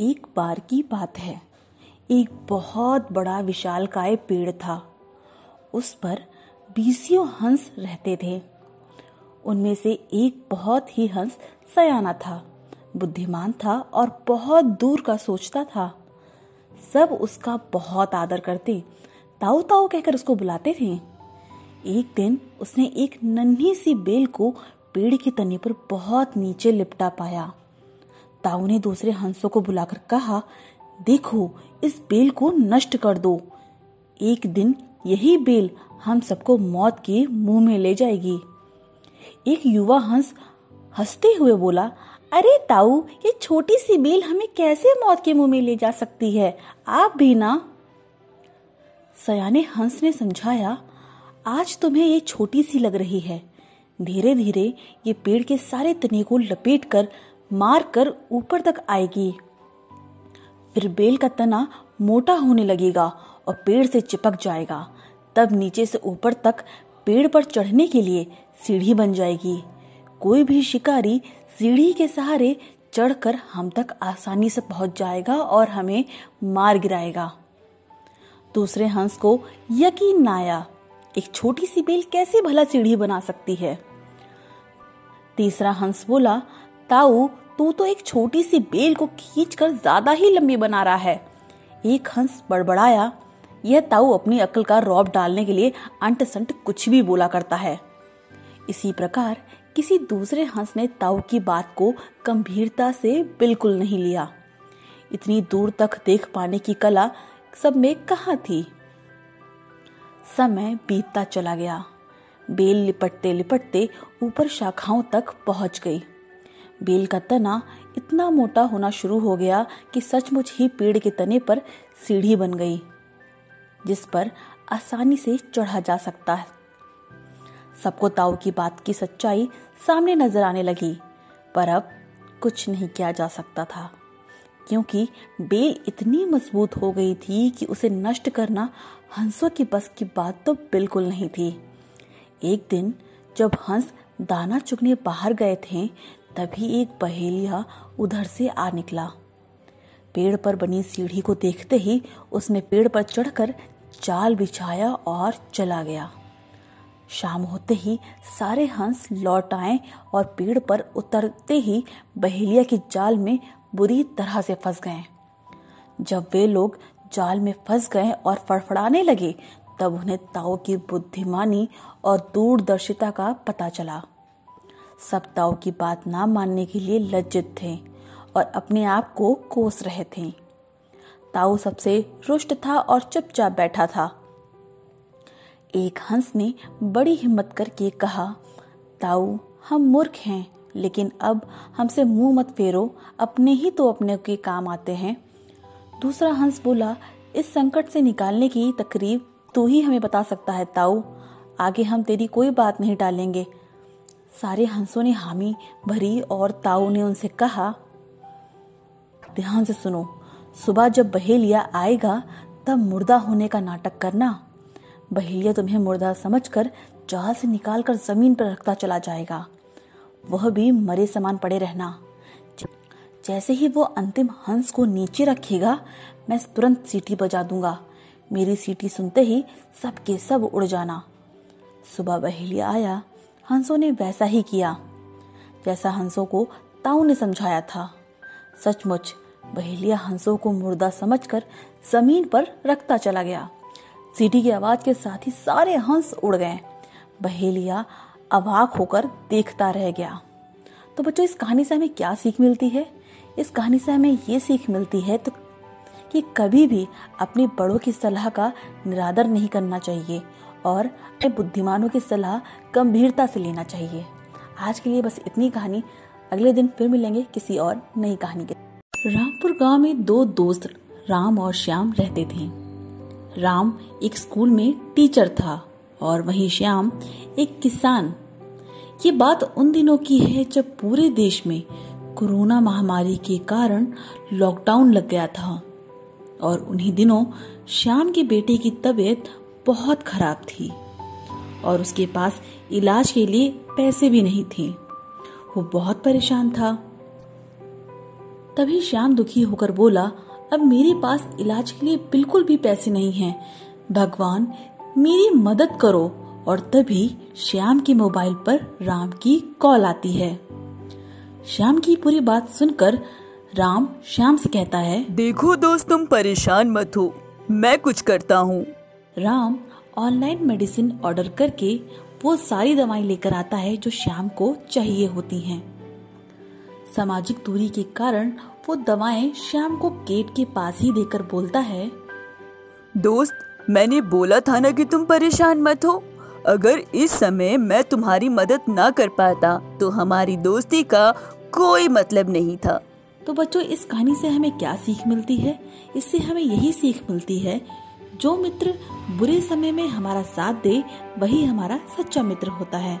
एक बार की बात है। एक बहुत बड़ा विशालकाय पेड़ था। उस पर बीसियों हंस रहते थे। उनमें से एक बहुत ही हंस सयाना था। बुद्धिमान था और बहुत दूर का सोचता था। सब उसका बहुत आदर करते ताऊ ताऊ कहकर उसको बुलाते थे। एक दिन उसने एक नन्ही सी बेल को पेड़ की तने पर बहुत नीचे लिपटा पाया। ताऊ ने दूसरे हंसों को बुलाकर कहा, देखो, इस बेल को नष्ट कर दो। एक दिन यही बेल हम सबको मौत के मुँह में ले जाएगी। एक युवा हंस हँसते हुए बोला, अरे ताऊ, ये छोटी सी बेल हमें कैसे मौत के मुँह में ले जा सकती है? आप भी ना? सयाने हंस ने समझाया, आज तुम्हें ये छोटी सी लग रही है। धीरे धीरे ये पेड़ के सारे तने को लपेट कर मार कर ऊपर तक आएगी। फिर बेल का तना मोटा होने लगेगा और पेड़ से चिपक जाएगा। तब नीचे से ऊपर तक पेड़ पर चढ़ने के लिए सीढ़ी बन जाएगी। कोई भी शिकारी सीढ़ी के सहारे चढ़कर हम तक आसानी से पहुँच जाएगा और हमें मार गिराएगा। दूसरे हंस को यकीन न आया, एक छोटी सी बेल कैसे भला सीढ़ी बना सकती है? तीसरा हंस बोला ताऊ तू तो एक छोटी सी बेल को खींचकर ज़्यादा ही लंबी बना रहा है। एक हंस बड़बड़ाया। यह ताऊ अपनी अकल का रौब डालने के लिए अंट संट कुछ भी बोला करता है। इसी प्रकार, किसी दूसरे हंस ने ताऊ की बात को गंभीरता से बिल्कुल नहीं लिया। इतनी दूर तक देख पाने की कला सब में कहा थी? समय बीतता चला गया। बेल लिपटते लिपटते ऊपर शाखाओं तक पहुँच गई। बेल का तना इतना मोटा होना शुरू हो गया कि सचमुच ही पेड़ के तने पर सीढ़ी बन गई, जिस पर आसानी से चढ़ा जा सकता है। सबको ताऊ की बात की सच्चाई सामने नज़र आने लगी, पर अब कुछ नहीं किया जा सकता था, क्योंकि बेल इतनी मज़बूत हो गई थी कि उसे नष्ट करना हंसों की बस की बात तो बिल्कुल नहीं थी। एक दिन जब हंस दाना चुगने बाहर गए थे तभी एक बहेलिया उधर से आ निकला। पेड़ पर बनी सीढ़ी को देखते ही उसने पेड़ पर चढ़कर जाल बिछाया और चला गया। शाम होते ही सारे हंस लौट आए और पेड़ पर उतरते ही बहेलिया की जाल में बुरी तरह से फंस गए। जब वे लोग जाल में फंस गए और फड़फड़ाने लगे, तब उन्हें ताओ की बुद्धिमानी और दूरदर्शिता का पता चला। सब ताओ की बात ना मानने के लिए लज्जित थे और अपने आप को कोस रहे थे। ताऊ सबसे रुष्ट था और चुपचाप बैठा था। एक हंस ने बड़ी हिम्मत करके कहा, ताऊ, हम मूर्ख हैं, लेकिन अब हमसे मुँह मत फेरो, अपने ही तो अपने के काम आते हैं। दूसरा हंस बोला, इस संकट से निकालने की तकरीब तू ही हमें बता सकता है, ताऊ। आगे हम तेरी कोई बात नहीं टालेंगे सारे हंसों ने हामी भरी और ताऊ ने उनसे कहा, ध्यान से सुनो, सुबह जब बहेलिया आएगा, तब मुर्दा होने का नाटक करना। बहेलिया तुम्हें मुर्दा समझकर जाल से निकालकर ज़मीन पर रखता चला जाएगा। वह भी मरे समान पड़े रहना। जैसे ही वो अंतिम हंस को नीचे रखेगा, मैं तुरंत सीटी बजा दूँगा। मेरी सीटी सुनते ही सबके सब उड़ जाना। सुबह बहेलिया आया हंसों ने वैसा ही किया। जैसा हंसों को ताऊ ने समझाया था। सचमुच, बहेलिया हंसों को मुर्दा समझकर ज़मीन पर रखता चला गया। सीटी की आवाज़ के साथ ही सारे हंस उड़ गए। बहेलिया अवाक होकर देखता रह गया। तो बच्चों, इस कहानी से हमें क्या सीख मिलती है? इस कहानी से हमें ये सीख मिलती है तो कि कभी भी अपने बड़ों की सलाह का निरादर नहीं करना चाहिए। और अपने बुद्धिमानों की सलाह गंभीरता से लेना चाहिए। आज के लिए बस इतनी कहानी। अगले दिन फिर मिलेंगे किसी और नई कहानी के रामपुर गाँव में दो दोस्त राम और श्याम रहते थे। राम एक स्कूल में टीचर था और वहीं श्याम एक किसान। ये बात उन दिनों की है जब पूरे देश में कोरोना महामारी के कारण लॉकडाउन लग गया था। और उन्हीं दिनों श्याम के बेटे की तबीयत बहुत खराब थी और उसके पास इलाज के लिए पैसे भी नहीं थे। वो बहुत परेशान था। तभी श्याम दुखी होकर बोला, अब मेरे पास इलाज के लिए बिल्कुल भी पैसे नहीं हैं। भगवान, मेरी मदद करो। और तभी श्याम के मोबाइल पर राम की कॉल आती है। श्याम की पूरी बात सुनकर राम श्याम से कहता है, देखो दोस्त, तुम परेशान मत हो। मैं कुछ करता हूँ। राम ऑनलाइन मेडिसिन ऑर्डर करके वो सारी दवाएँ लेकर आता है जो श्याम को चाहिए होती हैं। सामाजिक दूरी के कारण वो दवाएँ श्याम को गेट के पास ही देकर बोलता है दोस्त मैंने बोला था ना कि तुम परेशान मत हो। अगर इस समय मैं तुम्हारी मदद ना कर पाता तो हमारी दोस्ती का कोई मतलब नहीं था। तो बच्चों इस कहानी से हमें क्या सीख मिलती है? इससे हमें यही सीख मिलती है जो मित्र बुरे समय में हमारा साथ दे वही हमारा सच्चा मित्र होता है।